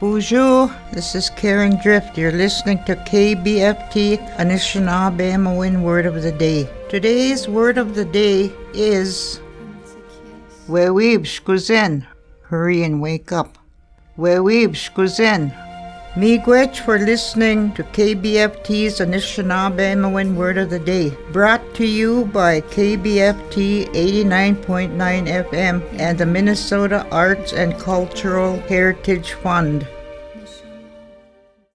Boozhoo, this is Karen Drift. You're listening to KBFT Anishinaabe Word of the Day. Today's word of the day is Weweeb Shkuzen. Hurry and wake up. Weweeb Shkuzen. Miigwech for listening to KBFT's Anishinaabe Word of the Day, brought to you by KBFT 89.9 FM and the Minnesota Arts and Cultural Heritage Fund.